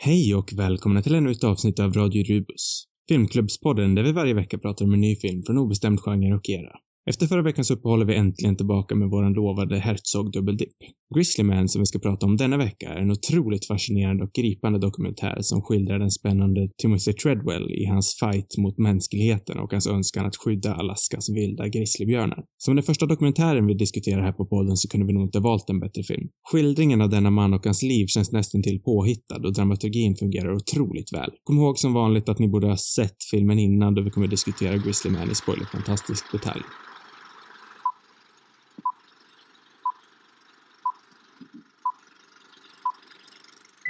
Hej och välkomna till ännu ett avsnitt av Radio Rubus. Filmklubbspodden där vi varje vecka pratar om en ny film från obestämd genre och era. Efter förra veckans uppehåll är vi äntligen tillbaka med våran lovade Herzog dubbeldipp. Grizzly Man som vi ska prata om denna vecka är en otroligt fascinerande och gripande dokumentär som skildrar den spännande Timothy Treadwell i hans fight mot mänskligheten och hans önskan att skydda Alaskas vilda grizzlybjörnar. Som den första dokumentären vi diskuterar här på podden så kunde vi nog inte valt en bättre film. Skildringen av denna man och hans liv känns nästan till påhittad och dramaturgin fungerar otroligt väl. Kom ihåg som vanligt att ni borde ha sett filmen innan då vi kommer diskutera Grizzly Man i spoilerfantastisk detalj.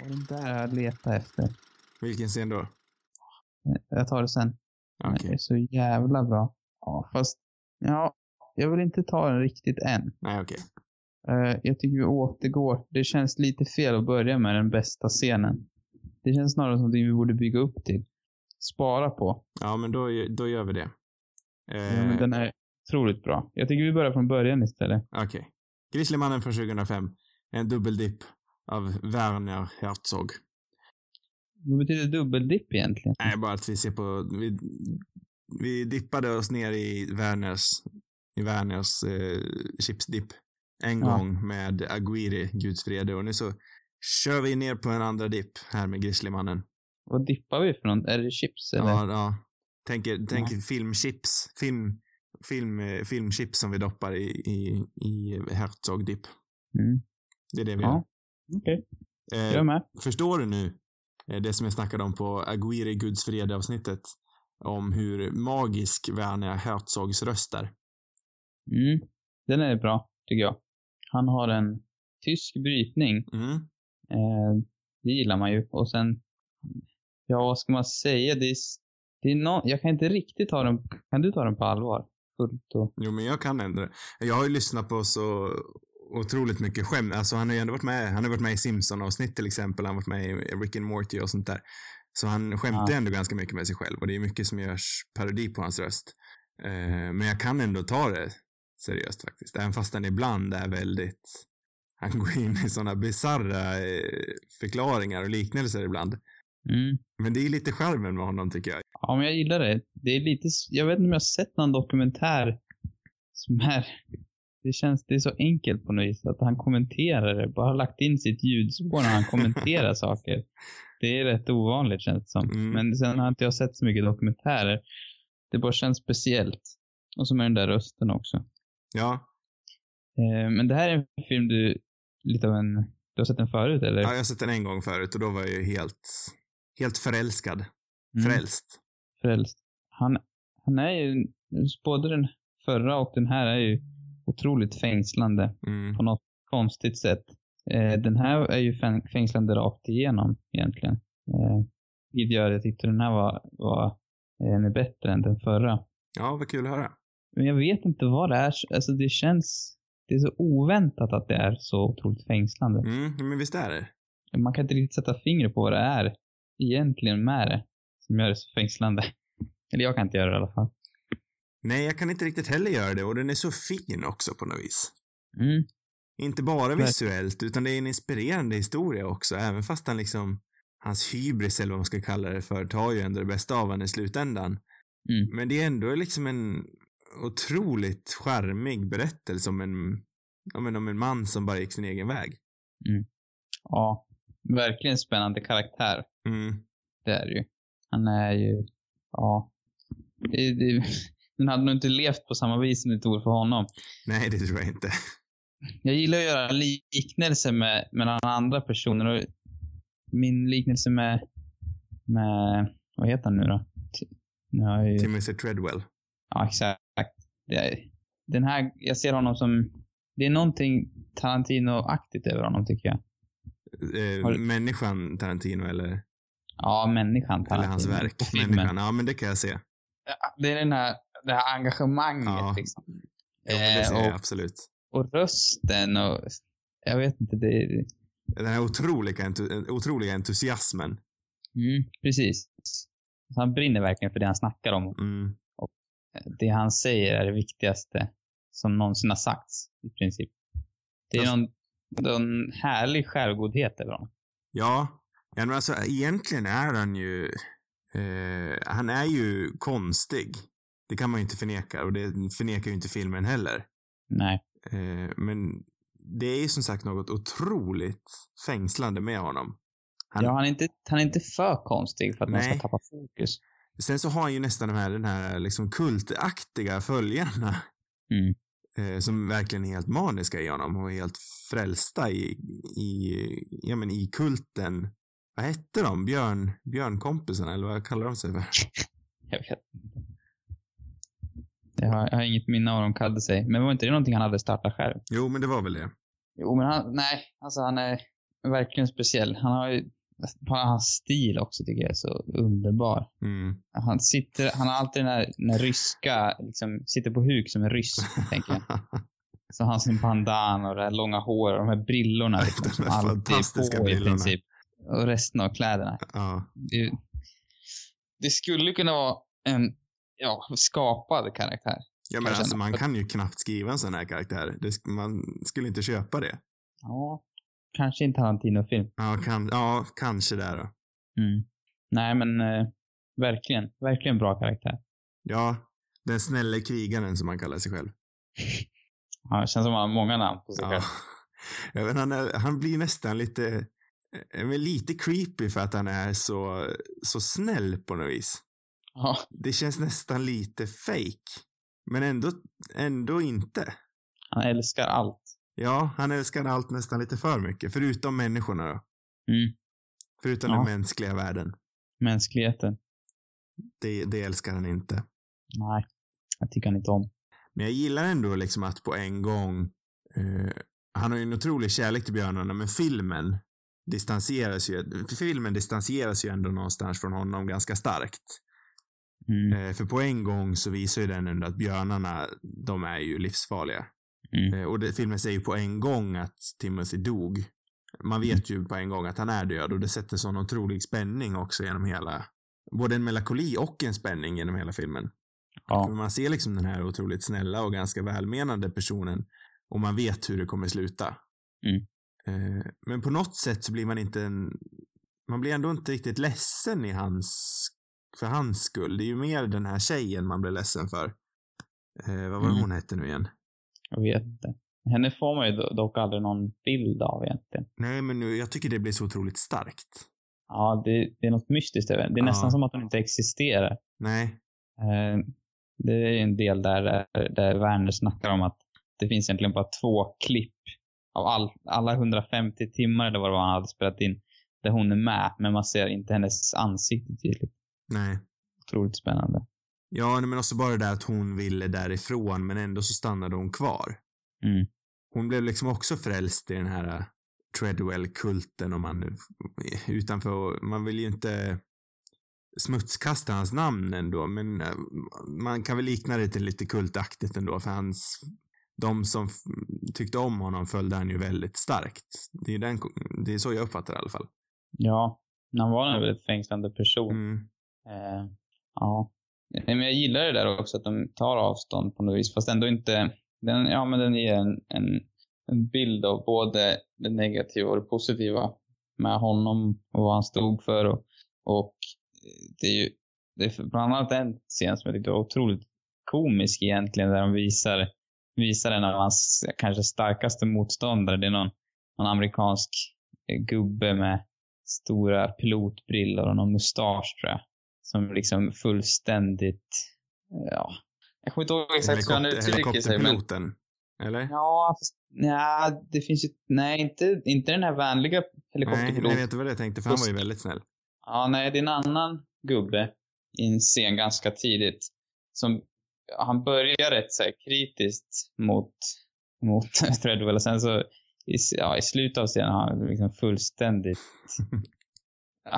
Och den där jag letar efter. Vilken scen då? Jag tar det sen. Okej. Den är så jävla bra. Ja, fast... Ja, jag vill inte ta den riktigt än. Nej, okej. Eh, jag tycker vi återgår. Det känns lite fel att börja med den bästa scenen. Det känns snarare som att vi borde bygga upp till. Spara på. Ja, men då, då gör vi det. Ja, Eh, men den är otroligt bra. Jag tycker vi börjar från början istället. Okej. Grizzlymannen från 2005. En dubbeldipp av Werner Herzog. Vad betyder dubbeldipp egentligen? Nej, bara att vi ser på... Vi, vi dippade oss ner i Werners, i Werners eh, chipsdipp en Ja. gång med Aguirre, Guds frede, och nu så kör vi ner på en andra dipp här med Grizzlymannen. Vad dippar vi för något? Är det chips eller? Ja, ja. Tänker, tänker filmchips. Film, film, eh, filmchips som vi doppar i, i, i Herzog-dipp. Mm. Det är det vi Ja. Okej, gör. jag är Eh, med. förstår du nu eh, det som jag snackade om på Aguirre, Guds frede avsnittet? Om hur magisk Werner Herzogs röst är. Mm. Den är bra, tycker jag. Han har en tysk brytning. Mm. Eh, det gillar man ju. Och sen, ja vad ska man säga? Det är, det är no, jag kan inte riktigt ta den, kan du ta den på allvar? Fullt och, Jo, men jag kan det. Jag har ju lyssnat på så otroligt mycket skämt. Alltså han har ju ändå varit med. Han har varit med i Simpson-avsnitt till exempel. Han har varit med i Rick and Morty och sånt där. Så han skämtar Ja. ändå ganska mycket med sig själv och det är mycket som görs parodi på hans röst. Eh, men jag kan ändå ta det seriöst faktiskt. Även fast den ibland är väldigt... Han går in i sådana bisarra eh, förklaringar och liknelser ibland. mm. Men det är lite charmen med honom tycker jag. Ja, men jag gillar det. Det är lite, jag vet inte om jag har sett någon dokumentär som är, det känns, det är så enkelt på något vis att han kommenterar det, bara har lagt in sitt ljudspår när han kommenterar saker. Det är rätt ovanligt känns det som. Mm. Men sen har inte jag sett så mycket dokumentärer. Det bara känns speciellt. Och så med den där rösten också. Ja, Eh, men det här är en film du, lite av en, du har sett den förut eller? ja jag har sett den en gång förut och då var jag ju helt, helt förälskad. Mm, Frälst. frälst. Han, han är ju, både den förra och den här är ju otroligt fängslande Mm. på något konstigt sätt. Eh, den här är ju fäng, fängslande rakt igenom egentligen. Eh, vilket gör att jag tyckte den här var, var eh, bättre än den förra. Ja, vad kul att höra. Men jag vet inte vad det är. Alltså det känns, det är så oväntat att det är så otroligt fängslande. Mm, men visst är det. Man kan inte riktigt sätta fingret på vad det är egentligen med det som gör det så fängslande. Eller jag kan inte göra det i alla fall. Nej, jag kan inte riktigt heller göra det och den är så fin också på något vis. Mm. Inte bara visuellt, utan det är en inspirerande historia också, även fast han liksom, hans hybris eller vad man ska kalla det för, tar ju ändå det bästa av honom i slutändan. Mm. Men det är ändå liksom en otroligt charmig berättelse om en, ja, men om en man som bara gick sin egen väg. Ja, verkligen spännande karaktär. Mm. Det är det ju. Han är ju, ja. Det, det, den hade nog inte levt på samma vis som det tog för honom. Nej, det tror jag inte. Jag gillar att göra liknelser med, mellan andra personer och min liknelse med, med, vad heter han nu då? T- Nu har jag ju, Timothy Treadwell. ja exakt. Är, den här, jag ser honom som, det är någonting Tarantino-aktigt över honom tycker jag. Eh, Har Människan Tarantino eller, Ja, människan Tarantino. eller hans verk. Människan, ja men det kan jag se. Ja, Det är den här, det här engagemanget Ja. liksom. Jo, det Eh, ser jag och- absolut. och rösten och jag vet inte, det. Den här otroliga, entu- otroliga entusiasmen. Mm, precis. Han brinner verkligen för det han snackar om. Mm. Det han säger är det viktigaste som någonsin har sagts, i princip. Det är Fast- någon, någon härlig självgodhet över honom. Ja, Ja, men alltså egentligen är han ju, eh, han är ju konstig. Det kan man ju inte förneka och det förnekar ju inte filmen heller. Nej. Eh, men det är ju som sagt något otroligt fängslande med honom. Han, ja, han är, inte, han är inte för konstig för att nej. man ska tappa fokus. Sen så har han ju nästan de här, den här liksom kultaktiga följarna. Mm. Eh, som verkligen är helt maniska i honom och helt frälsta i, i, ja men i kulten. Vad hette de? Björn, björnkompisarna eller vad kallar de sig för? Jag vet inte. Jag har, jag har inget minne av vad de kallade sig. Men var inte det någonting han hade startat själv? Jo, men det var väl det. Jo, men han, nej, alltså han är verkligen speciell. Han har ju, bara hans stil också tycker jag är så underbar. Mm. Han sitter, han har alltid den här, den här ryska, liksom, sitter på huk som en ryss, tänker jag. Så han sin bandana och det här långa håret och de här brillorna liksom, som alltid är på brillorna. i princip. Och resten av kläderna. Ja. Det, det skulle kunna vara en ja, skapad karaktär. Ja, men alltså man kan ju knappt skriva en sån här karaktär. Det, man skulle inte köpa det. Ja, kanske inte Tarantino-film. Ja, kan, ja, kanske det då. Mm. Nej, men eh, verkligen, verkligen bra karaktär. Ja, den snälla krigaren som han kallar sig själv. ja, det känns som han har många namn på sig ja. själv. Jag vet, han, är, han blir nästan lite, eh, lite creepy för att han är så, så snäll på något vis. Ja. Det känns nästan lite fake. Men ändå, ändå inte. Han älskar allt. Ja, han älskar allt nästan lite för mycket. Förutom människorna då. Mm. Förutom ja. den mänskliga världen. Mänskligheten. Det, det älskar han inte. Nej, jag tycker han inte om. Men jag gillar ändå liksom att på en gång, eh, han har ju en otrolig kärlek till björnarna, men filmen distanseras ju, filmen distanseras ju ändå någonstans från honom ganska starkt. Mm. Eh, för på en gång så visar ju den ändå att björnarna, de är ju livsfarliga. Mm. Eh, och det, filmen säger ju på en gång att Timothy dog. Man vet ju på en gång att han är död och det sätter sån otrolig spänning också genom hela, både en melankoli och en spänning genom hela filmen. Ja. Man ser liksom den här otroligt snälla och ganska välmenande personen och man vet hur det kommer sluta. Mm. Eh, men på något sätt så blir man inte en, man blir ändå inte riktigt ledsen i hans för hans skull. Det är ju mer den här tjejen man blir ledsen för. Eh, vad var mm. hon hette nu igen? Jag vet inte. Henne får man ju dock aldrig någon bild av egentligen. Nej, men nu, jag tycker det blir så otroligt starkt. Ja, det, det är något mystiskt över Det är ja. nästan som att hon inte existerar. Nej. Eh, det är en del där, där Werner snackar om att det finns egentligen bara två klipp av all, alla 150 timmar eller vad det var han hade spelat in där hon är med, men man ser inte hennes ansikte tydligt. Nej. Otroligt spännande. Ja, men också bara det där att hon ville därifrån, men ändå så stannade hon kvar. Mm. Hon blev liksom också frälst i den här uh, Treadwell-kulten om man utanför, man vill ju inte smutskasta hans namn ändå, men uh, man kan väl likna det till lite kultaktigt ändå, för hans, de som tyckte om honom följde han ju väldigt starkt. Det är, den, det är så jag uppfattar det i alla fall. Ja, han var en väldigt fängslande person. Mm. Eh, ja. Men jag gillar det där också att de tar avstånd på något vis, fast ändå inte... Den, ja, men den ger en, en, en bild av både det negativa och det positiva med honom och vad han stod för. Och, och det är ju det är bland annat en scen som jag tyckte var otroligt komisk egentligen, där de visar, visar en av hans kanske starkaste motståndare. Det är någon, någon amerikansk gubbe med stora pilotbrillor och någon mustasch tror jag. Som liksom fullständigt, ja. Jag kommer inte ihåg exakt hur han uttrycker sig. Helikopterpiloten? Eller? Ja, fast, ja, det finns ju, nej inte, inte den här vänliga helikopterpiloten. Nej, jag vet vad jag tänkte för han var ju väldigt snäll. Ja, nej, det är en annan gubbe i en scen ganska tidigt. Som, han börjar rätt så här, kritiskt mot, mot Threadwell och sen så i, ja, i slutet av scenen har han liksom fullständigt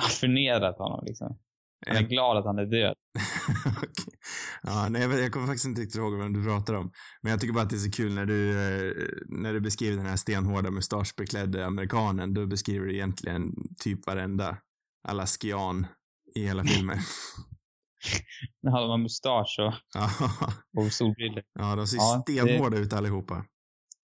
förnedrat honom. Liksom. Han är glad att han är död. okay. Ja, nej, jag kommer faktiskt inte riktigt ihåg vem du pratar om. Men jag tycker bara att det är så kul när du, eh, när du beskriver den här stenhårda mustaschbeklädde amerikanen. Då beskriver du egentligen typ varenda alaskian i hela filmen. När han har mustasch och, och solbrillor. Ja, de ser ja, stenhårda det, ut allihopa.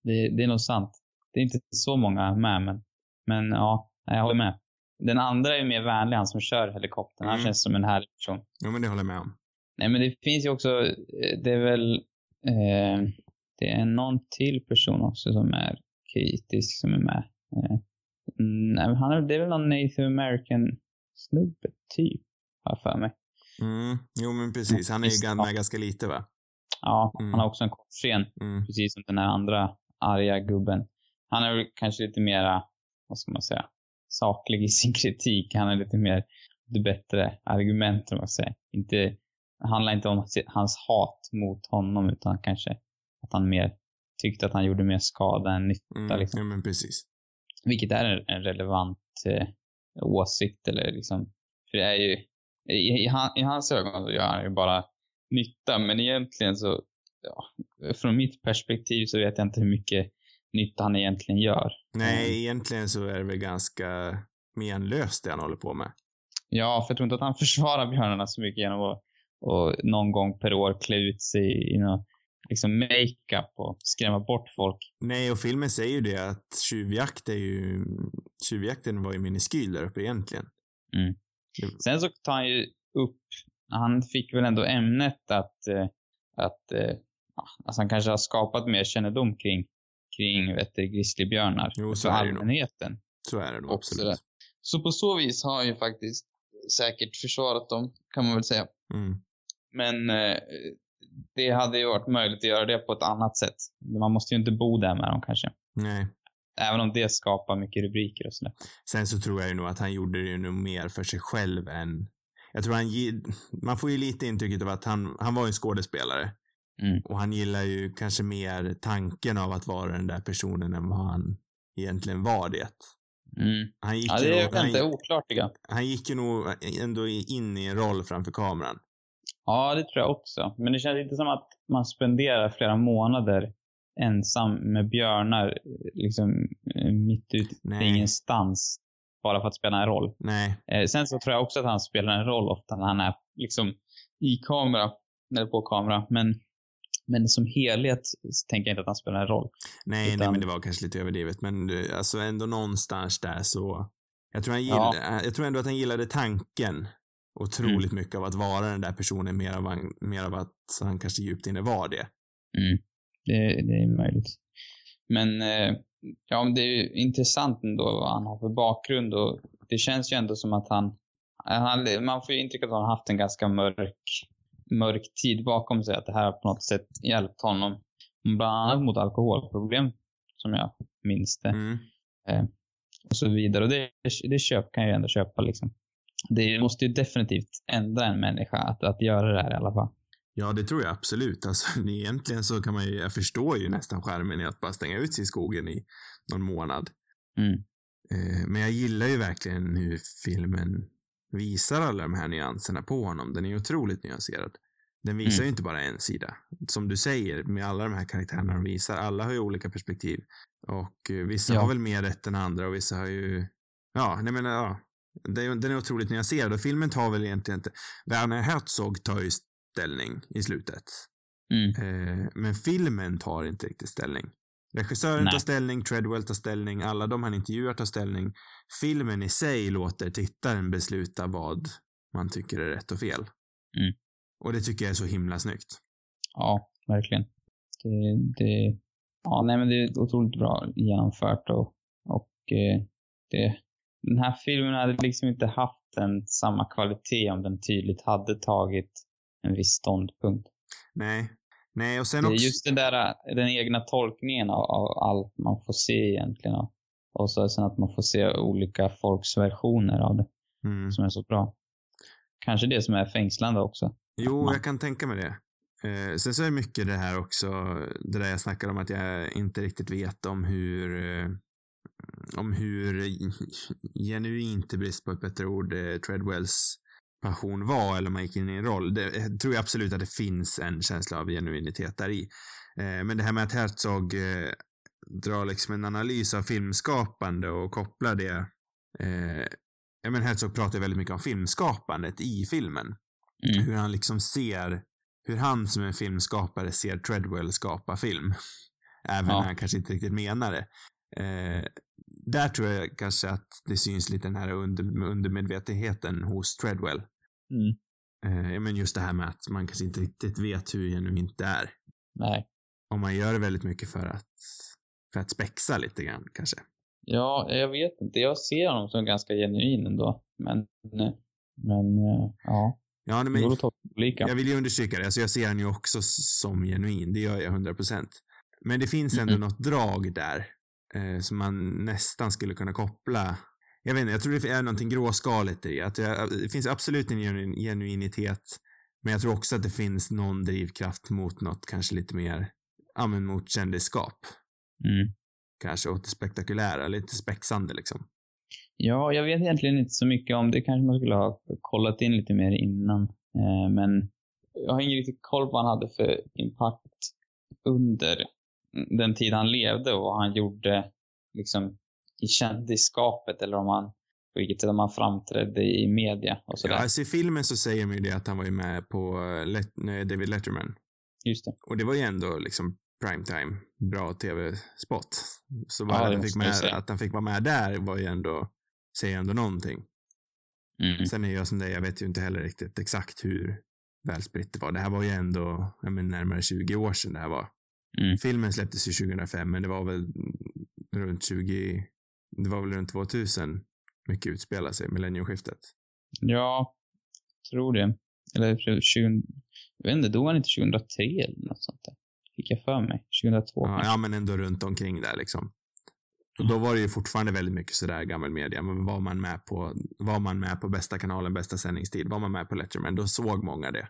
Det, det är nog sant. Det är inte så många med, men, men ja, jag håller med. Den andra är mer vänlig, han som kör helikoptern. Han Mm. känns som en härlig person. Jo, men det håller jag med om. Nej, men det finns ju också, eh, det är väl, eh, det är någon till person också som är kritisk som är med. Eh, nej, men han är, det är väl någon native american snubbe, typ, har jag för mig. Mm. Jo, men precis. Han är ju ja. med ganska lite, va? Ja, Mm. han har också en kort scen, Mm. precis som den här andra arga gubben. Han är väl kanske lite mera, vad ska man säga, saklig i sin kritik. Han är lite mer, lite bättre argument, om man säger. Inte, det handlar inte om hans hat mot honom, utan kanske att han mer tyckte att han gjorde mer skada än nytta. Mm. Liksom. Ja, men precis. Vilket är en, en relevant eh, åsikt, eller liksom, för det är ju, i, i, han, i hans ögon så gör han ju bara nytta, men egentligen så, ja, från mitt perspektiv så vet jag inte hur mycket nytta han egentligen gör. Nej, egentligen så är det väl ganska menlöst det han håller på med. Ja, för jag tror inte att han försvarar björnarna så mycket genom att och någon gång per år klä ut sig i någon liksom makeup och skrämma bort folk. Nej, och filmen säger ju det att tjuvjakt är ju... Tjuvjakten var ju miniskyl där uppe egentligen. Sen så tar han ju upp, han fick väl ändå ämnet att, eh, att eh, ja, alltså han kanske har skapat mer kännedom kring, kring vet du, grizzlybjörnar Jo, så är det allmänheten. Så är det nog absolut. sådär. Så på så vis har ju faktiskt säkert försvarat dem, kan man väl säga. Mm. Men eh, det hade ju varit möjligt att göra det på ett annat sätt. Man måste ju inte bo där med dem kanske. Nej. Även om det skapar mycket rubriker och sådär. Sen så tror jag ju nog att han gjorde det ju nog mer för sig själv än... Jag tror han... Man får ju lite intrycket av att han, han var en skådespelare. Mm. Och han gillar ju kanske mer tanken av att vara den där personen än vad han egentligen var det. Mm. Han gick, Ja, det nog, är inte han, oklart jag. han gick ju nog ändå in i en roll framför kameran. Ja, det tror jag också. Men det känns inte som att man spenderar flera månader ensam med björnar liksom eh, mitt ute i Nej. ingenstans bara för att spela en roll. Nej. Eh, sen så tror jag också att han spelar en roll ofta när han är liksom i kamera, eller på kamera. Men, men som helhet så tänker jag inte att han spelar en roll. Nej, nej, Utan- men det var kanske lite överdrivet. Men eh, alltså ändå någonstans där så... Jag tror, han gill, Ja. eh, jag tror ändå att han gillade tanken otroligt mycket av att vara den där personen, mer av, han- mer av att han kanske djupt inne var det. Mm. Det, det är möjligt. Men eh, ja, det är ju intressant ändå vad han har för bakgrund och det känns ju ändå som att han, han man får ju intrycket att han haft en ganska mörk, mörk tid bakom sig. Att det här har på något sätt hjälpt honom. Bland annat mot alkoholproblem, som jag minns det. Mm. Och så vidare. Och det, det köp kan jag ju ändå köpa liksom. Det måste ju definitivt ändra en människa att, att göra det här i alla fall. Ja, det tror jag absolut. Alltså, egentligen så kan man ju, jag förstår ju nästan skärmen i att bara stänga ut sig i skogen i någon månad. Mm. Eh, men jag gillar ju verkligen hur filmen visar alla de här nyanserna på honom. Den är otroligt nyanserad. Den visar Mm. ju inte bara en sida. Som du säger, med alla de här karaktärerna de visar, alla har ju olika perspektiv. Och eh, vissa Ja. har väl mer rätt än andra och vissa har ju, ja, nej men ja. Den är otroligt nyanserad och filmen tar väl egentligen inte, Werner Herzog tar ju ställning i slutet. Mm. Eh, men filmen tar inte riktigt ställning. Regissören Nej. tar ställning, Treadwell tar ställning, alla de han intervjuar tar ställning. Filmen i sig låter tittaren besluta vad man tycker är rätt och fel. Mm. Och det tycker jag är så himla snyggt. Ja, verkligen. Det, det, ja, nej, men det är otroligt bra genomfört och, och eh, det, den här filmen hade liksom inte haft en samma kvalitet om den tydligt hade tagit en viss ståndpunkt. Nej. Nej, och sen Det är också... just den där, den egna tolkningen av, av allt man får se egentligen. Och, så sen att man får se olika folks versioner av det Mm. som är så bra. Kanske det som är fängslande också. Jo, man- jag kan tänka mig det. Eh, sen så är det mycket det här också, det där jag snackar om att jag inte riktigt vet om hur eh, om hur genuint, i brist på ett bättre ord, eh, Treadwells passion var eller man gick in i en roll. Det jag tror jag absolut att det finns en känsla av genuinitet där i. Eh, men det här med att Herzog eh, drar liksom en analys av filmskapande och kopplar det eh, Ja men Herzog pratar väldigt mycket om filmskapandet i filmen Mm. hur han liksom ser, hur han som en filmskapare ser Treadwell skapa film. Även Ja. när han kanske inte riktigt menar det. Eh, där tror jag kanske att det syns lite den här under, undermedvetenheten hos Treadwell. Mm. Eh, men just det här med att man kanske inte riktigt vet hur genuint det är. Nej. Om man gör det väldigt mycket för att, för att spexa lite grann kanske. Ja, jag vet inte. Jag ser honom som ganska genuin ändå. Men, men eh, ja. Ja, men jag vill ju understryka det. Alltså jag ser han ju också som genuin. Det gör jag 100%. Men det finns ändå Mhm. något drag där eh, som man nästan skulle kunna koppla. Jag vet inte, jag tror det är någonting gråskaligt i att jag, det finns absolut en genu- genuinitet. Men jag tror också att det finns någon drivkraft mot något kanske lite mer, ja men mot kändisskap. Mm. Kanske åt det spektakulära, lite spexande liksom. Ja, jag vet egentligen inte så mycket om det. Kanske man skulle ha kollat in lite mer innan. Eh, men jag har ingen riktigt koll på vad han hade för impact under den tid han levde och vad han gjorde liksom i kändisskapet eller om han på vilket sätt han framträdde i media och sådär. Ja, alltså i filmen så säger man ju det att han var ju med på eh, Let- David Letterman. Just det. Och det var ju ändå liksom primetime, bra tv-spot. Så Ja, han fick med, att han fick vara med där var ju ändå, säger ändå någonting. Mm. Sen är jag som dig, jag vet ju inte heller riktigt exakt hur välspritt det var. Det här var ju ändå, men, närmare 20 år sedan det här var. Mm. Filmen släpptes ju 2005, men det var väl runt 20, det var väl runt 2000 mycket utspelade sig, millenniumskiftet. Ja, tror det. Eller 20, jag vet inte, dog han inte 2003 eller något sånt där? Fick jag för mig. 2002 Ja, ja, men ändå runt omkring där liksom. Och då var det ju fortfarande väldigt mycket sådär gammal media. Men var man med på, var man med på bästa kanalen, bästa sändningstid, var man med på Letterman, då såg många det.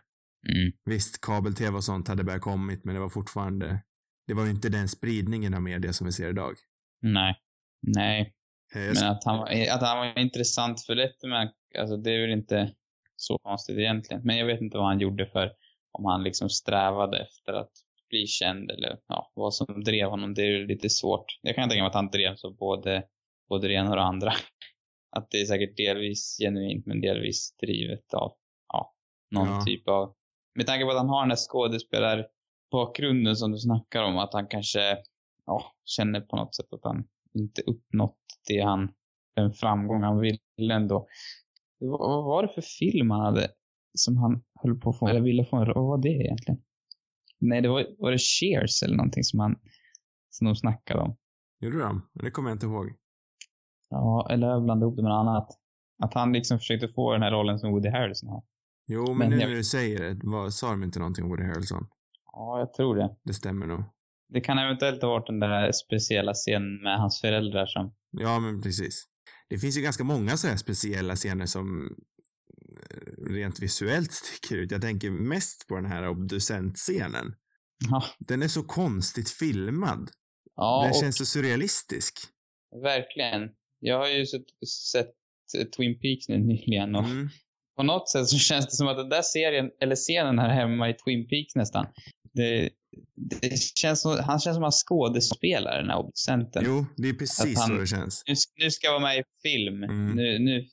Mm. Visst, kabel-tv och sånt hade börjat kommit, men det var fortfarande, det var ju inte den spridningen av media som vi ser idag. Nej. Nej. Eh, Men att han, var, att han var intressant för Letterman, alltså det är väl inte så konstigt egentligen. Men jag vet inte vad han gjorde för, om han liksom strävade efter att bli känd eller ja, vad som drev honom. Det är ju lite svårt. Jag kan tänka mig att han drev så både, både det ena och det andra. Att det är säkert delvis genuint men delvis drivet av ja, någon Ja. typ av... Med tanke på att han har den här skådespelarbakgrunden som du snackar om, att han kanske ja, känner på något sätt att han inte uppnått det han, den framgång han ville ändå. Vad var det för film han hade som han höll på att få, eller ville få en? Vad var det egentligen? Nej, det var, var det Cheers eller någonting som han, som de snackade om. Gjorde de? Det kommer jag inte ihåg. Ja, eller jag blandade ihop det med något annat. Att han liksom försökte få den här rollen som Woody Harrelson har. Jo, men, Men nu jag- när du säger det, vad, sa de inte någonting om Woody Harrelson? Ja, jag tror det. Det stämmer nog. Det kan eventuellt ha varit den där speciella scenen med hans föräldrar som... Ja, men precis. Det finns ju ganska många så här speciella scener som eh, rent visuellt sticker ut. Jag tänker mest på den här obducentscenen. Ja, Den är så konstigt filmad. ja den känns så surrealistisk. verkligen. Jag har ju sett, sett eh, Twin Peaks nu nyligen och Mm. på något sätt så känns det som att den där serien, eller scenen här hemma i Twin Peaks nästan, det, det känns som, han känns som en skådespelare den här obducenten. Jo, det är precis han- så det känns. Nu, nu ska jag vara med i film. Mm. Nu, nu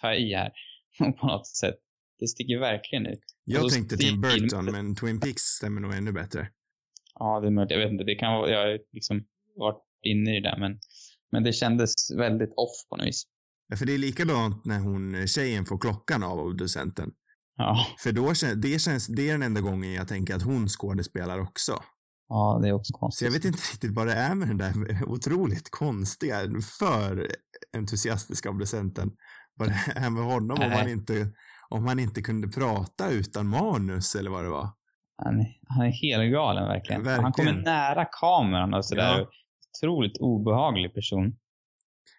tar jag i här. på något sätt. Det sticker verkligen ut. Jag tänkte Tim Burton, men Twin Peaks stämmer nog ännu bättre. Ja, det är möjligt. Jag vet inte. Det kan vara, jag har liksom varit inne i det där, men, men det kändes väldigt off på något vis. Ja, för det är likadant när hon, tjejen får klockan av obducenten. Ja, För då känns, det känns, det är den enda gången jag tänker att hon skådespelar också. ja det är också Så konstigt. jag vet inte riktigt vad det är med den där otroligt konstiga, för entusiastiska obducenten. Vad det är med honom om han inte, om han inte kunde prata utan manus eller vad det var. Han, är- han är helt galen verkligen. Verkligen. Han kommer nära kameran och sådär. Ja. Otroligt obehaglig person.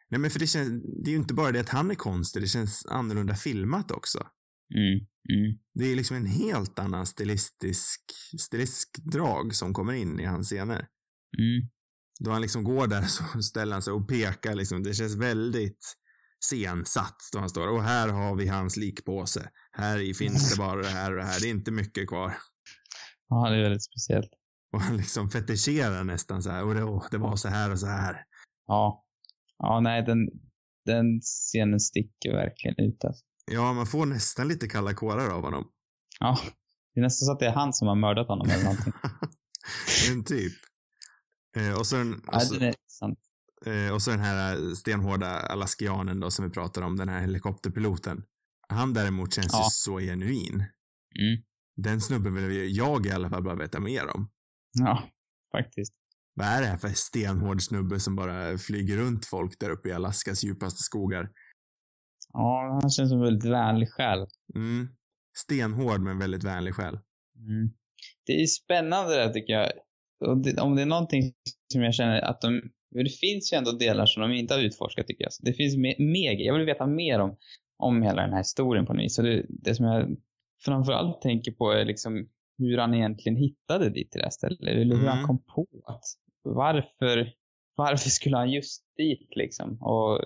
Nej men för det känns, det är ju inte bara det att han är konstig, det känns annorlunda filmat också. Mm, mm. Det är liksom en helt annan stilistisk, stilistisk drag som kommer in i hans scener. Mm. Då han liksom går där så ställer han sig och pekar liksom. Det känns väldigt scensatt då han står. Och här har vi hans likpåse. Här i finns det bara det här och det här. Det är inte mycket kvar. Ja, det är väldigt speciellt. Och han liksom fetischerar nästan så här. Och det, åh, det var så här och så här. Ja. Ja, nej, den, den scenen sticker verkligen ut alltså. Ja, man får nästan lite kalla kårar av honom. Ja. Det är nästan så att det är han som har mördat honom eller någonting. en typ. Eh, och sen, Ja, och så. Eh, och så den här stenhårda alaskianen då som vi pratar om, den här helikopterpiloten. Han däremot känns Ja. ju så genuin. Mm. Den snubben vill jag i alla fall bara veta mer om. Ja, faktiskt. Vad är det här för stenhård snubbe som bara flyger runt folk där uppe i Alaskas djupaste skogar? Ja, han känns som en väldigt vänlig själ. Mm. Stenhård men väldigt vänlig själ. Mm. Det är spännande det tycker jag. Det, om det är någonting som jag känner att de... Det finns ju ändå delar som de inte har utforskat tycker jag. Det finns mer, mer Jag vill veta mer om, om hela den här historien på något vis. Så det, det som jag framförallt tänker på är liksom hur han egentligen hittade dit till det här stället. Eller hur Mm. han kom på att varför, varför skulle han just dit liksom? Och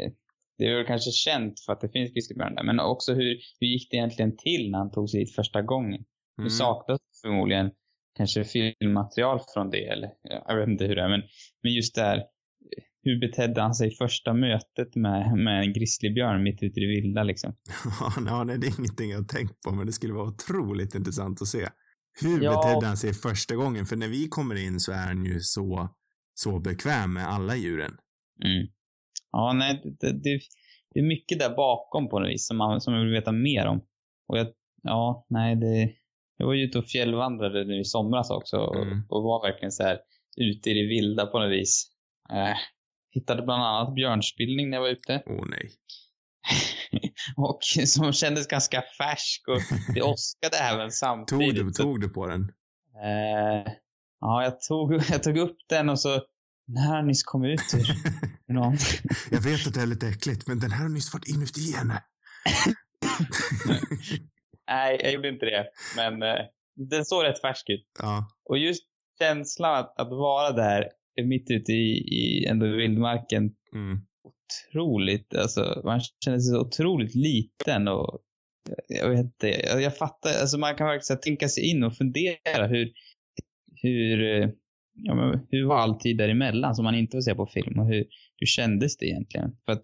eh, det är väl kanske känt för att det finns grizzlybjörn där. Men också hur, hur gick det egentligen till när han tog sig dit första gången? Det Mm. saknas förmodligen kanske filmmaterial från det eller ja, jag vet inte hur det är men, men just där hur betedde han sig i första mötet med, med en grizzlybjörn mitt ute i det vilda liksom? Ja, nej, det är ingenting jag har tänkt på, men det skulle vara otroligt intressant att se. Hur Ja. betedde han sig första gången? För när vi kommer in så är han ju så, så bekväm med alla djuren. Mm. Ja, nej, det, det, det är mycket där bakom på något vis som, man, som jag vill veta mer om. Och jag, ja, nej, det, jag var ju ute och fjällvandrade nu i somras också och, Mm. och var verkligen så här ute i det vilda på något vis. Eh, hittade bland annat björnspillning när jag var ute. Åh nej. och som kändes ganska färsk och det åskade även Tog samtidigt. du, Så, tog du på den? eh, ja, jag tog, jag tog upp den och så den här har nyss kommit ut ur någon. jag vet att det är lite äckligt, men den här har nyss varit inuti henne. Nej, jag gjorde inte det. Men eh, den såg rätt färsk ut. ja. Och just känslan att, att vara där mitt ute i, i ändå vildmarken Mm. otroligt, alltså man känner sig så otroligt liten och jag vet inte, jag, jag fattar, alltså man kan verkligen tänka sig in och fundera hur, hur, eh, ja, men, hur var all tid däremellan som man inte får se på film och hur, hur kändes det egentligen? För att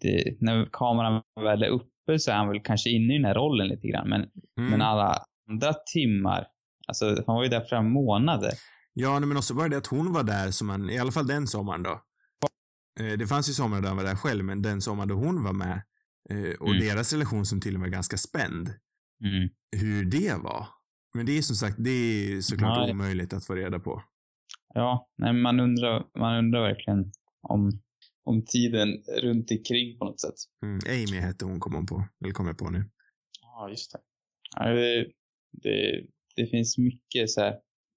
det, när kameran väl är uppe så är han väl kanske inne i den här rollen lite grann men, Mm. men alla andra timmar, alltså han var ju där flera månader. Ja, men också bara det att hon var där som man, i alla fall den sommaren då. Eh, Det fanns ju somrar där han var där själv, men den sommaren då hon var med eh, och Mm. deras relation som till och med var ganska spänd. Mm. Hur det var. Men det är som sagt, det är såklart Nej. omöjligt att få reda på. Ja, nej, men man undrar, man undrar verkligen om, om tiden runt omkring på något sätt. Mm. Amy hette hon, kom hon på. Eller kom jag på nu. Ja, just det. Ja, det, det, det finns mycket så här,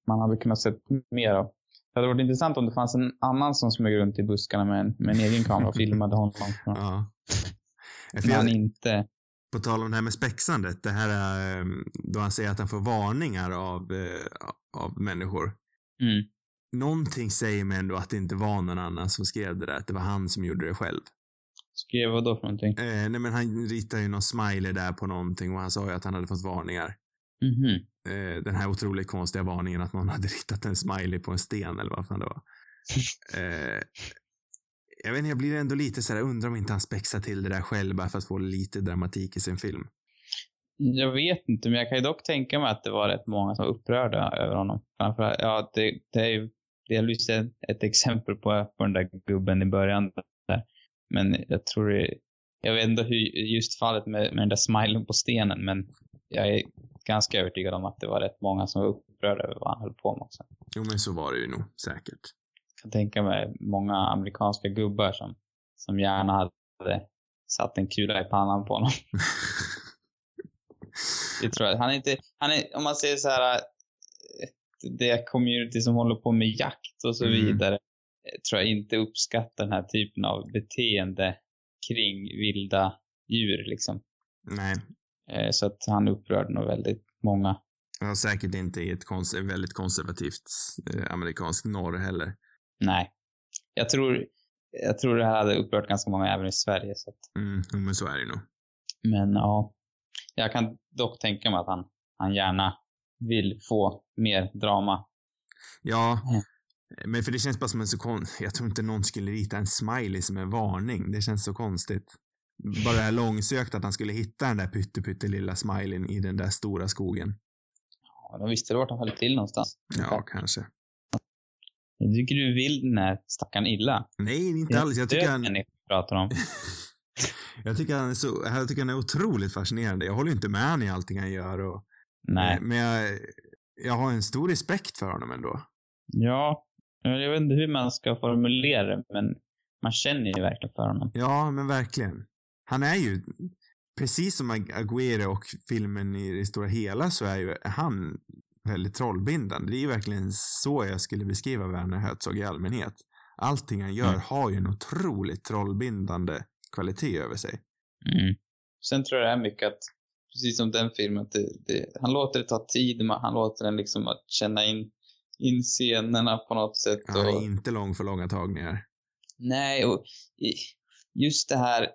man hade kunnat sett mer av. Det hade varit intressant om det fanns en annan som smög runt i buskarna med en, med en egen kamera och filmade honom. Ja. Men han inte... på tal om det här med spexandet, det här är, eh, då han säger att han får varningar av, eh, av människor. Mm. Någonting säger mig ändå att det inte var någon annan som skrev det där, att det var han som gjorde det själv. Skrev vad då för någonting? Eh, nej men han ritade ju någon smiley där på någonting och han sa ju att han hade fått varningar. Mhm. Eh, den här otroligt konstiga varningen att någon hade ritat en smiley på en sten eller vad fan det var. Eh, jag vet inte, jag blir ändå lite så här, undrar om inte han spexar till det där själv bara för att få lite dramatik i sin film. Jag vet inte, men jag kan ju dock tänka mig att det var rätt många som var upprörda över honom. Framförallt, ja, det, det är ju delvis ett, ett exempel på, på den där gubben i början. Där. Men jag tror det, jag vet inte hur, just fallet med, med den där smilen på stenen, men jag är ganska övertygad om att det var rätt många som var upprörda över vad han höll på med också. Jo, men så var det ju nog säkert. Jag kan tänka mig många amerikanska gubbar som, som gärna hade satt en kula i pannan på honom. Det tror jag. Han är inte, han är, om man säger så här, det community som håller på med jakt och så Mm. vidare, eh, tror jag inte uppskattar den här typen av beteende kring vilda djur liksom. Nej, Eh, Så att han upprörde nog väldigt många. ja, säkert inte i ett kons- väldigt konservativt eh, amerikanskt norr heller. Nej. Jag tror, jag tror det här hade upprört ganska många även i Sverige. Så att, Mm, men så är det nog. men ja, jag kan dock tänka mig att han, han gärna vill få mer drama. Ja, Mm. men för det känns bara som en så konstigt. Jag tror inte någon skulle rita en smiley som en varning. Det känns så konstigt. Bara det här långsökt att han skulle hitta den där pytte, pytte lilla smileyn i den där stora skogen. Ja, de visste vart han höll till någonstans. Ja, kanske. Jag tycker du vill den här stackaren illa. Nej, inte alls. Jag tycker han... Pratar om. jag, tycker han är så, jag tycker han är otroligt fascinerande. Jag håller inte med honom i allting han gör och... Nej. Men jag, jag har en stor respekt för honom ändå. Ja, jag vet inte hur man ska formulera det, men man känner ju verkligen för honom. Ja, men verkligen. Han är ju, precis som Aguero och filmen i det stora hela så är ju han väldigt trollbindande. Det är ju verkligen så jag skulle beskriva Werner Herzog i allmänhet. Allting han gör mm. har ju en otroligt trollbindande kvalitet över sig. Mm. Sen tror jag det är mycket att, precis som den filmen, att det, det, han låter det ta tid, men han låter den liksom att känna in, in scenerna på något sätt. Han är inte lång för långa tagningar. Nej, och just det här,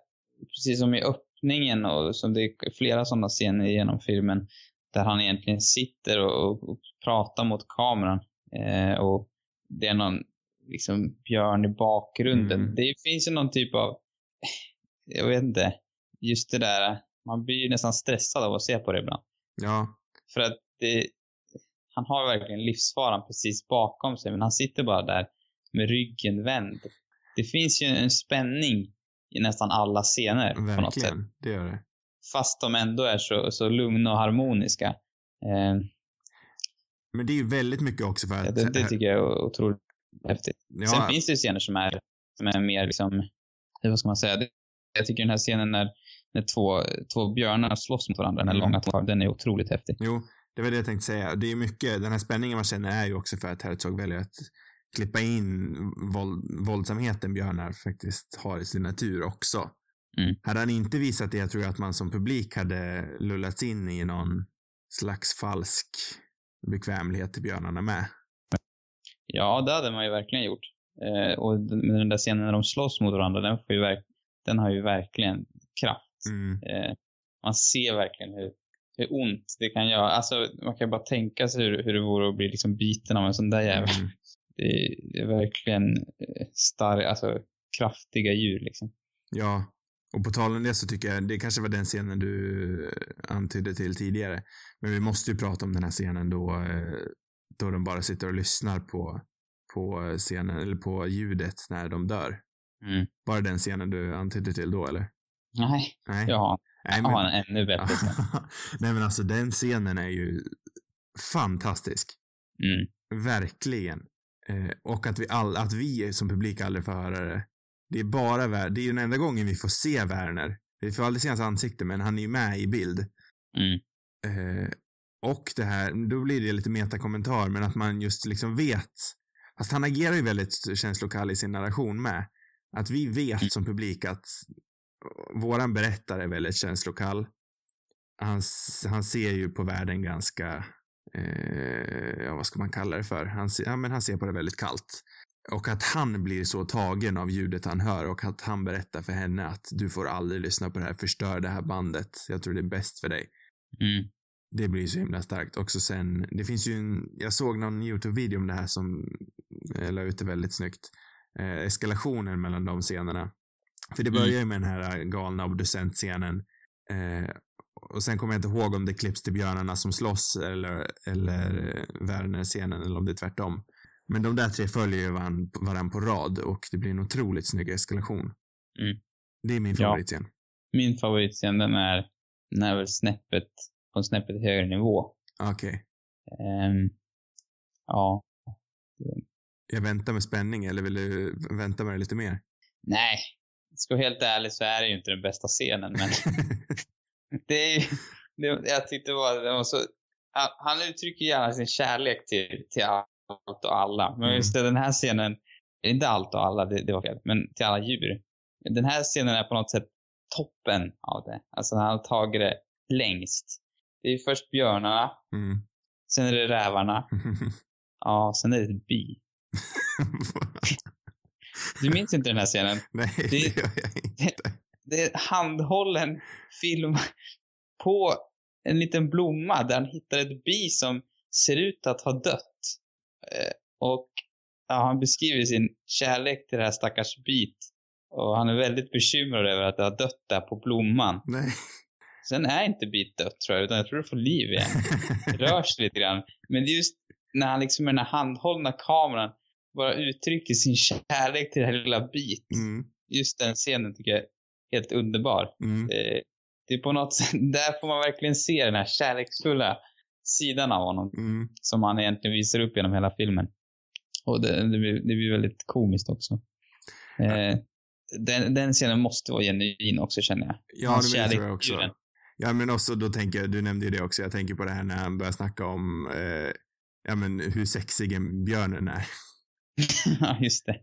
precis som i öppningen och som det är flera sådana scener genom filmen, där han egentligen sitter och, och, och pratar mot kameran. Eh, och det är någon liksom björn i bakgrunden. Mm. Det finns ju någon typ av, jag vet inte, just det där, man blir nästan stressad av att se på det ibland. Ja. För att det, han har verkligen livsfaran precis bakom sig, men han sitter bara där med ryggen vänd. Det finns ju en spänning i nästan alla scener verkligen, på något sätt. det gör det fast de ändå är så, så lugna och harmoniska. Eh, men det är ju väldigt mycket också för att... det, det tycker jag är otroligt häftigt. Ja. Sen finns det ju scener som är, som är mer liksom, vad ska man säga? Jag tycker den här scenen när, när två, två björnar slåss mot varandra, den här mm. långa tågen, den är otroligt häftig. Jo, det var det jag tänkte säga. Det är mycket, den här spänningen man känner är ju också för att Herzog väljer att klippa in våld, våldsamheten björnar faktiskt har i sin natur också. Mm. Hade han inte visat det, jag tror att man som publik hade lullats in i någon slags falsk bekvämlighet till björnarna med. Ja, det hade man ju verkligen gjort. Eh, och den där scenen när de slåss mot varandra, den, får ju den har ju verkligen kraft. Mm. Eh, man ser verkligen hur, hur ont det kan göra. Alltså, man kan bara tänka sig hur, hur det vore att bli liksom biten av en sån där jävel. Mm. Det, det, är verkligen eh, starka, alltså kraftiga djur liksom. Ja, och på tal om det så tycker jag, det kanske var den scenen du eh, antydde till tidigare. Men vi måste ju prata om den här scenen då, då de bara sitter och lyssnar på, på scenen, eller på ljudet när de dör. Mm. Bara den scenen du antydde till då, eller? Nej, Nej. jag har, Nej, jag har en ännu bättre scen. Nej, men alltså den scenen är ju fantastisk. Mm. Verkligen. Eh, och att vi, all, att vi som publik aldrig får höra det det är bara Werner. Det är ju den enda gången vi får se Werner. Vi får aldrig se hans ansikte, men han är ju med i bild. Mm. Eh, och det här, då blir det lite metakommentar, men att man just liksom vet. Fast han agerar ju väldigt känslokall i sin narration med. Att vi vet mm. som publik att våran berättare är väldigt känslokall. Han, han ser ju på världen ganska, eh, ja vad ska man kalla det för? Han, ja, men han ser på det väldigt kallt. Och att han blir så tagen av ljudet han hör och att han berättar för henne att du får aldrig lyssna på det här, förstör det här bandet. Jag tror det är bäst för dig. Mm. Det blir så himla starkt. Också sen, det finns ju en, jag såg någon YouTube-video om det här som jag la ut det väldigt snyggt. Eh, eskalationen mellan de scenerna. För det mm. börjar ju med den här galna obducentscenen. Eh, och sen kommer jag inte ihåg om det klipps till björnarna som slåss eller, eller Werner-scenen eller om det är tvärtom. Men de där tre följer ju varann, varann på rad och det blir en otroligt snygg eskalation. Mm. Det är min favoritscen. Ja. Min favoritscen, den är, den är väl snäppet, på en snäppet högre nivå. Okej. Okay. Um, ehm, ja. Jag väntar med spänning, eller vill du vänta med det lite mer? Nej. Ska vara helt ärlig så är det ju inte den bästa scenen, men det är ju, det, jag tyckte bara det var så, han, han uttrycker gärna sin kärlek till, till allt och alla. Men just det, den här scenen, inte allt och alla, det, det var fel, men till alla djur. Den här scenen är på något sätt toppen av det. Alltså han har tagit det längst. Det är först björnarna, mm. sen är det rävarna, ja, sen är det ett bi. Du minns inte den här scenen? Nej, det, det gör jag inte. Det, det är handhållen film på en liten blomma där han hittar ett bi som ser ut att ha dött. Eh, och ja, han beskriver sin kärlek till det här stackars bit. Och han är väldigt bekymrad över att det har dött där på blomman. Nej. Sen är inte bit dött tror jag, utan jag tror det får liv igen. Rör sig lite grann. Men det är just när han liksom med den här handhållna kameran bara uttrycker sin kärlek till det här lilla bit. Mm. Just den scenen tycker jag är helt underbar. Mm. Det, det är på något sätt, där får man verkligen se den här kärleksfulla sidan av honom. Mm. Som han egentligen visar upp genom hela filmen. Och det, det, blir, det blir väldigt komiskt också. Eh, den, den scenen måste vara genuin också känner jag. Ja, Hans det tror kärlek jag också. djuren. Ja, men också då tänker jag, du nämnde ju det också, jag tänker på det här när han börjar snacka om, eh, ja men hur sexig en björnen är. Ja, just det.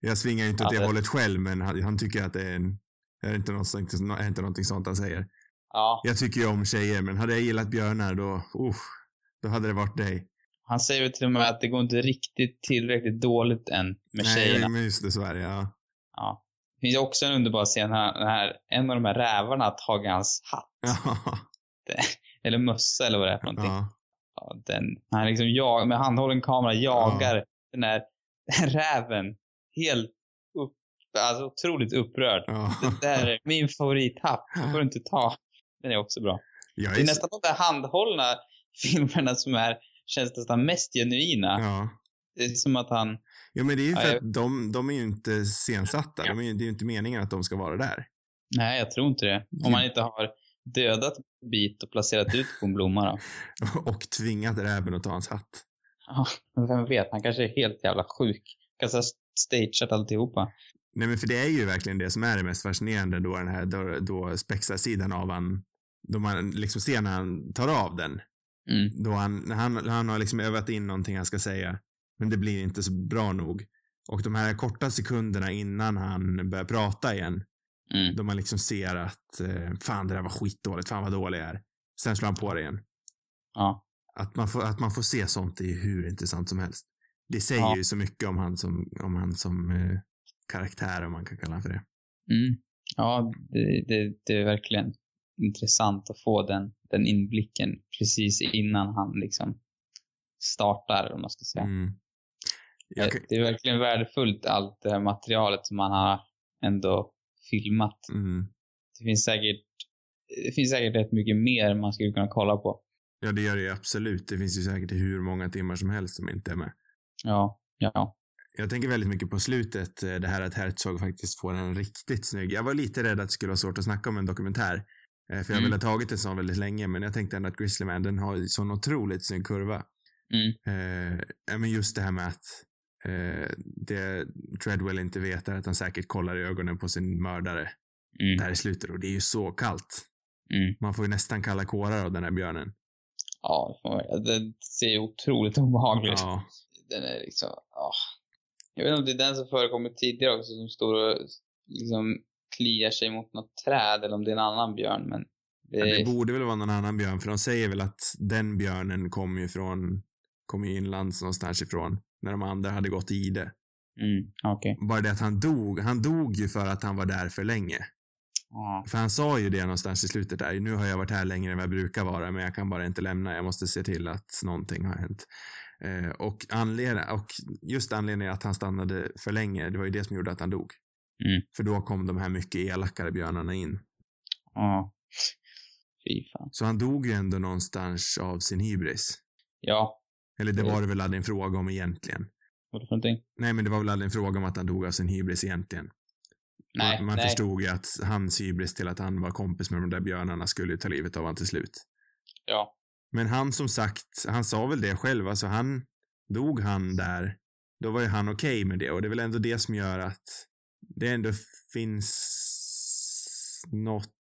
Jag svingar ju inte åt Ja, det det- hållet själv, men han, han tycker att det är en, är inte, något, sånt- är inte någonting sånt han säger. Ja, Jag tycker ju om tjejer, men hade jag gillat björnar då, uh, då hade det varit dig. han säger väl till och med att det går inte riktigt tillräckligt dåligt än med tjejerna. Nej, men just det, så är det, ja. Ja. Det finns också en underbar scen här, när en av de här rävarna har tagit hans hatt. Ja, Eller mössa eller vad det är för någonting. ja, Ja, den, han liksom jag, med handhållen kamera jagar den här räven helt upp, alltså otroligt upprörd. ja. Det där är min favorithatt, det får du inte ta. Den är också bra. Jag Det är är, nästan de där handhållna filmerna som är, känns nästan mest genuina. ja. Det är som att han, ja, men det är ju Ja, för jag- att de, de är ju inte scensatta. De är, det är ju inte meningen att de ska vara där. nej jag tror inte det. Om man inte har dödat bit och placerat ut på en blomma då. Och tvingat räven att ta hans hatt. Ja, vem vet, han kanske är helt jävla sjuk. Kanske har stageat alltihopa. Nej, men för det är ju verkligen det som är det mest fascinerande då den här, då, då spexarsidan av han, då man liksom ser när han tar av den. Mm. Då han, han, han har liksom övat in någonting han ska säga, men det blir inte så bra nog. Och de här korta sekunderna innan han börjar prata igen, Mm. då man liksom ser att eh, fan det där var skitdåligt, fan vad dålig jag är. Sen slår han på det igen. Ja. Att man får, att man får se sånt är ju hur intressant som helst. Det säger Ja. ju så mycket om han som, om han som eh, karaktär, om man kan kalla honom för det. Mm. Ja, det, det, det är verkligen intressant att få den, den inblicken precis innan han liksom startar, om man ska säga. Mm. Kan, Det är verkligen värdefullt, allt det här materialet som man har ändå filmat. mm. Det finns säkert, det finns säkert rätt mycket mer man skulle kunna kolla på. Ja, det gör det ju absolut. Det finns ju säkert hur många timmar som helst som inte är med. Ja, ja. Jag tänker väldigt mycket på slutet, eh, det här att Herzog faktiskt får en riktigt snygg... Jag var lite rädd att det skulle vara svårt att snacka om en dokumentär. eh, För jag Mm. ville ha tagit en sån väldigt länge, men jag tänkte ändå att Grizzlyman, den har ju sån otroligt snygg kurva. Mm. Eh, men just det här med att eh, det Treadwell inte vet är att han säkert kollar i ögonen på sin mördare Mm. där i slutet och det är ju så kallt. Mm. Man får ju nästan kalla kårar av den här björnen. Ja, det ser otroligt obehagligt ut. Ja. Den är liksom, ja. Jag vet inte om det är den som förekommit tidigare också som står och liksom kliar sig mot något träd eller om det är en annan björn men det, Ja, Det borde väl vara någon annan björn, för de säger väl att den björnen kom ju från, kom ju inlands någonstans ifrån, när de andra hade gått i det. Mm, okej. Bara det att han dog, han dog ju för att han var där för länge. Ja. För han sa ju det någonstans i slutet där, nu har jag varit här längre än vad jag brukar vara, men jag kan bara inte lämna, jag måste se till att någonting har hänt. Eh, och, anledning, och just anledningen att han stannade för länge, det var ju det som gjorde att han dog. Mm. För då kom de här mycket elakare björnarna in. Ja. Fy fan. Så han dog ju ändå någonstans av sin hybris. Ja. Eller det var det väl aldrig en fråga om egentligen. Vad för någonting? Nej, men det var väl aldrig en fråga om att han dog av sin hybris egentligen. Nej, man man nej. förstod ju att hans hybris till att han var kompis med de där björnarna skulle ju ta livet av honom till slut. Ja. Men han som sagt, han sa väl det själv, alltså han, dog han där, då var ju han okej med det och det är väl ändå det som gör att det ändå finns något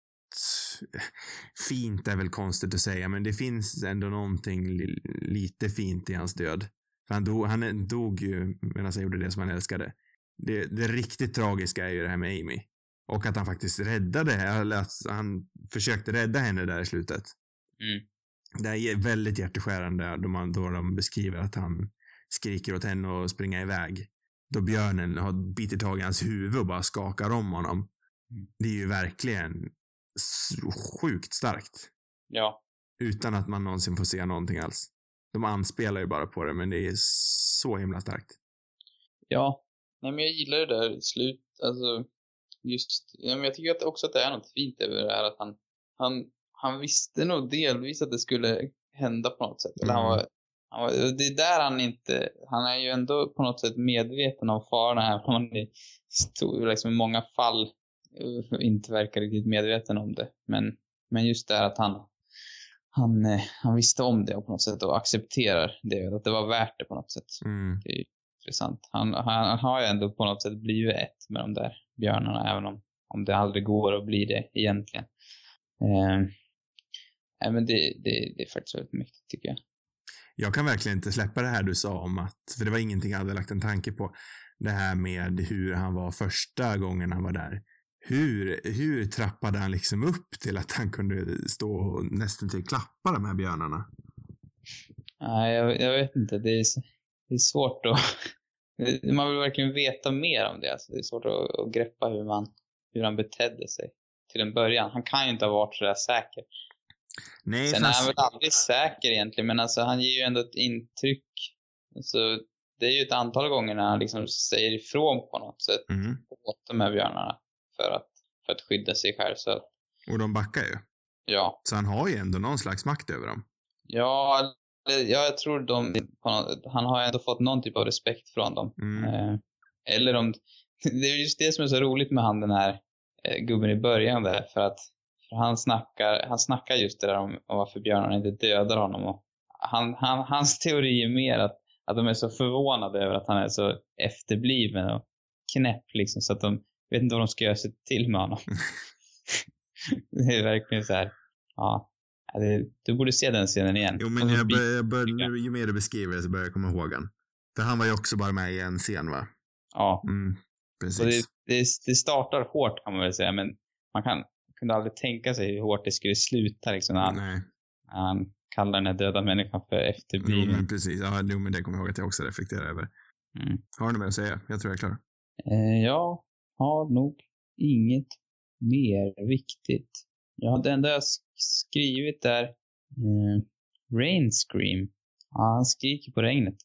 fint är väl konstigt att säga, men det finns ändå någonting li lite fint i hans död. För han dog, han dog ju medan han gjorde det som han älskade. Det, det riktigt tragiska är ju det här med Amy. Och att han faktiskt räddade, eller att han försökte rädda henne där i slutet. Mm. Det är väldigt hjärteskärande då, man, då de beskriver att han skriker åt henne och springer iväg. Då björnen har bitit tag i hans huvud och bara skakar om honom. Mm. Det är ju verkligen sjukt starkt. Ja. Utan att man någonsin får se någonting alls. De anspelar ju bara på det, men det är så himla starkt. Ja. Nej, men jag gillar det där slut, alltså just, ja, men jag tycker att också att det är något fint över det här att han, han, han visste nog delvis att det skulle hända på något sätt. Eller han Mm. var Ja, det är där han inte, han är ju ändå på något sätt medveten om farorna här. Han i stor, liksom i många fall inte verkar riktigt medveten om det. Men, men just det att han, han, eh, han visste om det på något sätt och accepterar det, att det var värt det på något sätt. Mm. Det är intressant. Han, han, han har ju ändå på något sätt blivit ett med de där björnarna, även om, om det aldrig går att bli det egentligen. Eh, nej, men det, det, det är faktiskt väldigt mäktigt tycker jag. Jag kan verkligen inte släppa det här du sa om att, för det var ingenting jag hade lagt en tanke på, det här med hur han var första gången han var där. Hur, hur trappade han liksom upp till att han kunde stå och nästan till klappa de här björnarna? Nej, jag, jag vet inte. Det är, det är svårt att... Man vill verkligen veta mer om det. Alltså, det är svårt att, att greppa hur, man, hur han betedde sig till en början. Han kan ju inte ha varit sådär säker. Nej, Sen fast... är han väl aldrig säker egentligen, men alltså han ger ju ändå ett intryck. Alltså, det är ju ett antal gånger när han liksom säger ifrån på något sätt Mm. åt de här björnarna för att, för att skydda sig själv. Så att, Och de backar ju. ja. Så han har ju ändå någon slags makt över dem. Ja, ja, jag tror de, han har ändå fått någon typ av respekt från dem. Mm. Eh, eller om, det är just det som är så roligt med han den här eh, gubben i början där, för att för han, snackar, han snackar just det där om, om varför björnarna inte dödar honom. Och han, han, hans teori är mer att, att de är så förvånade över att han är så efterbliven och knäpp liksom, så att de vet inte vad de ska göra sig till med honom. det är verkligen så här, ja. ja, Det, du borde se den scenen igen. Jo, men Och så jag bör, jag bör, ju mer du beskriver det så börjar jag komma ihåg han. För han var ju också bara med i en scen, va? Ja, Mm, Så det, precis. det, det startar hårt kan man väl säga, men man kan, kunde aldrig tänka sig hur hårt det skulle sluta liksom, när han, Nej, när han kallar den här döda människan för jo, efterbliven. men precis. Ja, jo, men det kommer jag ihåg att jag också reflekterar över. Mm. Har du något mer att säga? Jag tror jag är klar. Eh, jag har nog inget mer viktigt. Ja, det enda jag sk- skrivit är eh, Rain Scream. Ja, han skriker på regnet.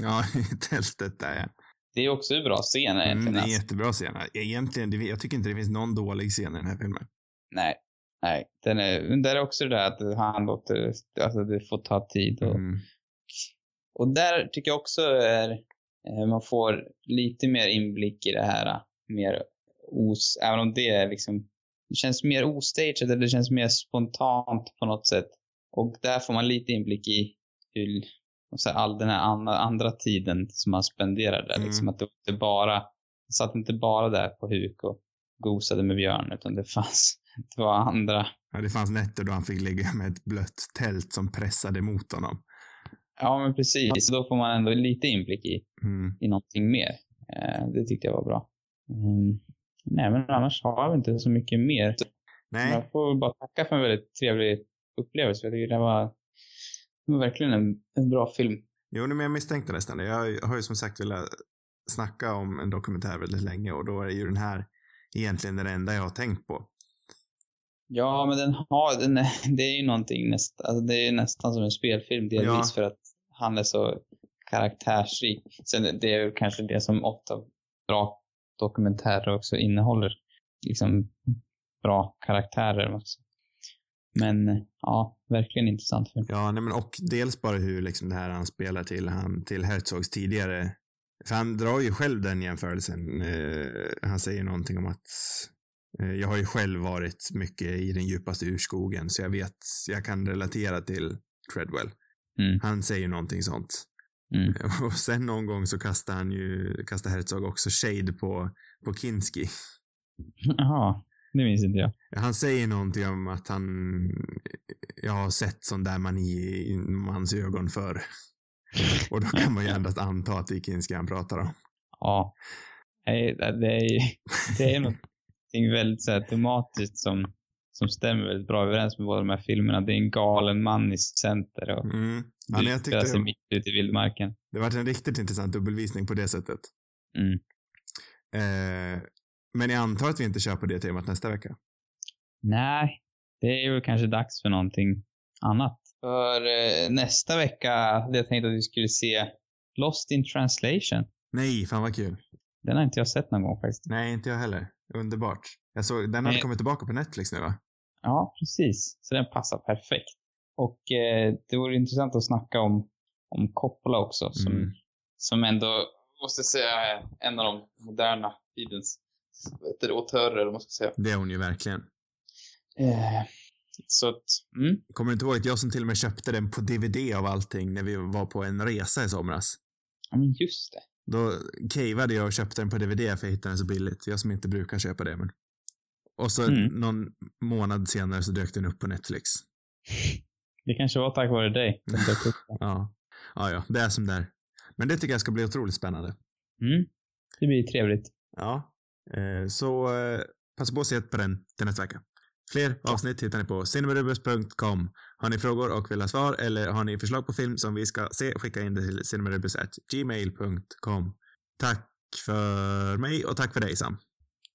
Ja, i tältet där ja. Det är också en bra scen Mm, egentligen. det är en alltså. jättebra scen. Egentligen, det, jag tycker inte det finns någon dålig scen i den här filmen. Nej, nej. Den är, men där är också det där att han låter, alltså det får ta tid och Mm. Och där tycker jag också är, eh, man får lite mer inblick i det här, mer os, även om det är liksom, det känns mer ostageat eller det känns mer spontant på något sätt. Och där får man lite inblick i hur, så här, all den här andra, andra tiden som man spenderar där. Mm. Liksom att det inte bara, satt inte bara där på huk och gosade med björn, utan det fanns, det var andra Ja, det fanns nätter då han fick ligga med ett blött tält som pressade mot honom. Ja, men precis. Då får man ändå lite inblick i, Mm. i någonting mer. Eh, det tyckte jag var bra. Mm. Nej, men annars har vi inte så mycket mer. Nej, Jag får bara tacka för en väldigt trevlig upplevelse. Jag tycker det var, det var verkligen en, en bra film. jo, men jag misstänkte nästan det. Jag har ju som sagt velat snacka om en dokumentär väldigt länge och då är ju den här egentligen den enda jag har tänkt på. Ja, men den har, den är, det är ju någonting nästan, alltså det är nästan som en spelfilm delvis Ja. för att han är så karaktärsrik. Sen det är ju kanske det som ofta bra dokumentärer också innehåller. Liksom bra karaktärer också. Men ja, verkligen intressant film. Ja, nej men och dels bara hur liksom det här han spelar till, han, till Herzogs tidigare. För han drar ju själv den jämförelsen. Eh, han säger någonting om att eh, jag har ju själv varit mycket i den djupaste urskogen så jag vet, jag kan relatera till Treadwell. Mm. Han säger någonting sånt. Mm. Och sen någon gång så kastar han ju, kastar Herzog också shade på, på Kinski. Jaha, det minns inte jag. Han säger någonting om att han, jag har sett sån där mani i mans ögon förr. Och då kan man ju endast anta att det är Kinski han pratar om. Ja. Det är det är någonting väldigt så här, tematiskt som, som stämmer väldigt bra överens med båda de här filmerna. Det är en galen man i center och Mm. Ja, jag utspelar sig mitt ute i vildmarken. det var en riktigt intressant dubbelvisning på det sättet. Mm. Eh, men jag antar att vi inte kör på det temat nästa vecka. Nej, det är ju kanske dags för någonting annat. För eh, nästa vecka hade jag tänkt att vi skulle se Lost in translation. Nej, fan vad kul. Den har inte jag sett någon gång faktiskt. Nej, inte jag heller. Underbart. Jag såg, den hade kommit tillbaka på Netflix nu va? Ja, precis. Så den passar perfekt. Och eh, det vore intressant att snacka om, om Coppola också, som, Mm. som ändå, måste säga, är en av de moderna tidens autörer, eller vad man ska säga. Det är hon ju verkligen. Eh, så att, mm. Kommer du inte ihåg att jag som till och med köpte den på DVD av allting när vi var på en resa i somras? Ja, men just det. Då cavade jag och köpte den på DVD för jag hittade den så billigt. Jag som inte brukar köpa det, men. Och så Mm. någon månad senare så dök den upp på Netflix. Det kanske var tack vare dig. Ja. Ja, ja, det är som det är. Men det tycker jag ska bli otroligt spännande. Mm. Det blir trevligt. Ja. Eh, så eh, passa på att se på den till nästa vecka. Fler avsnitt hittar ni på cinemarubus.com. Har ni frågor och vill ha svar eller har ni förslag på film som vi ska se, skicka in det till cinemarubus.gmail.com. Tack för mig och tack för dig Sam.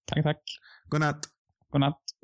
Tack, tack. Godnatt. Godnatt.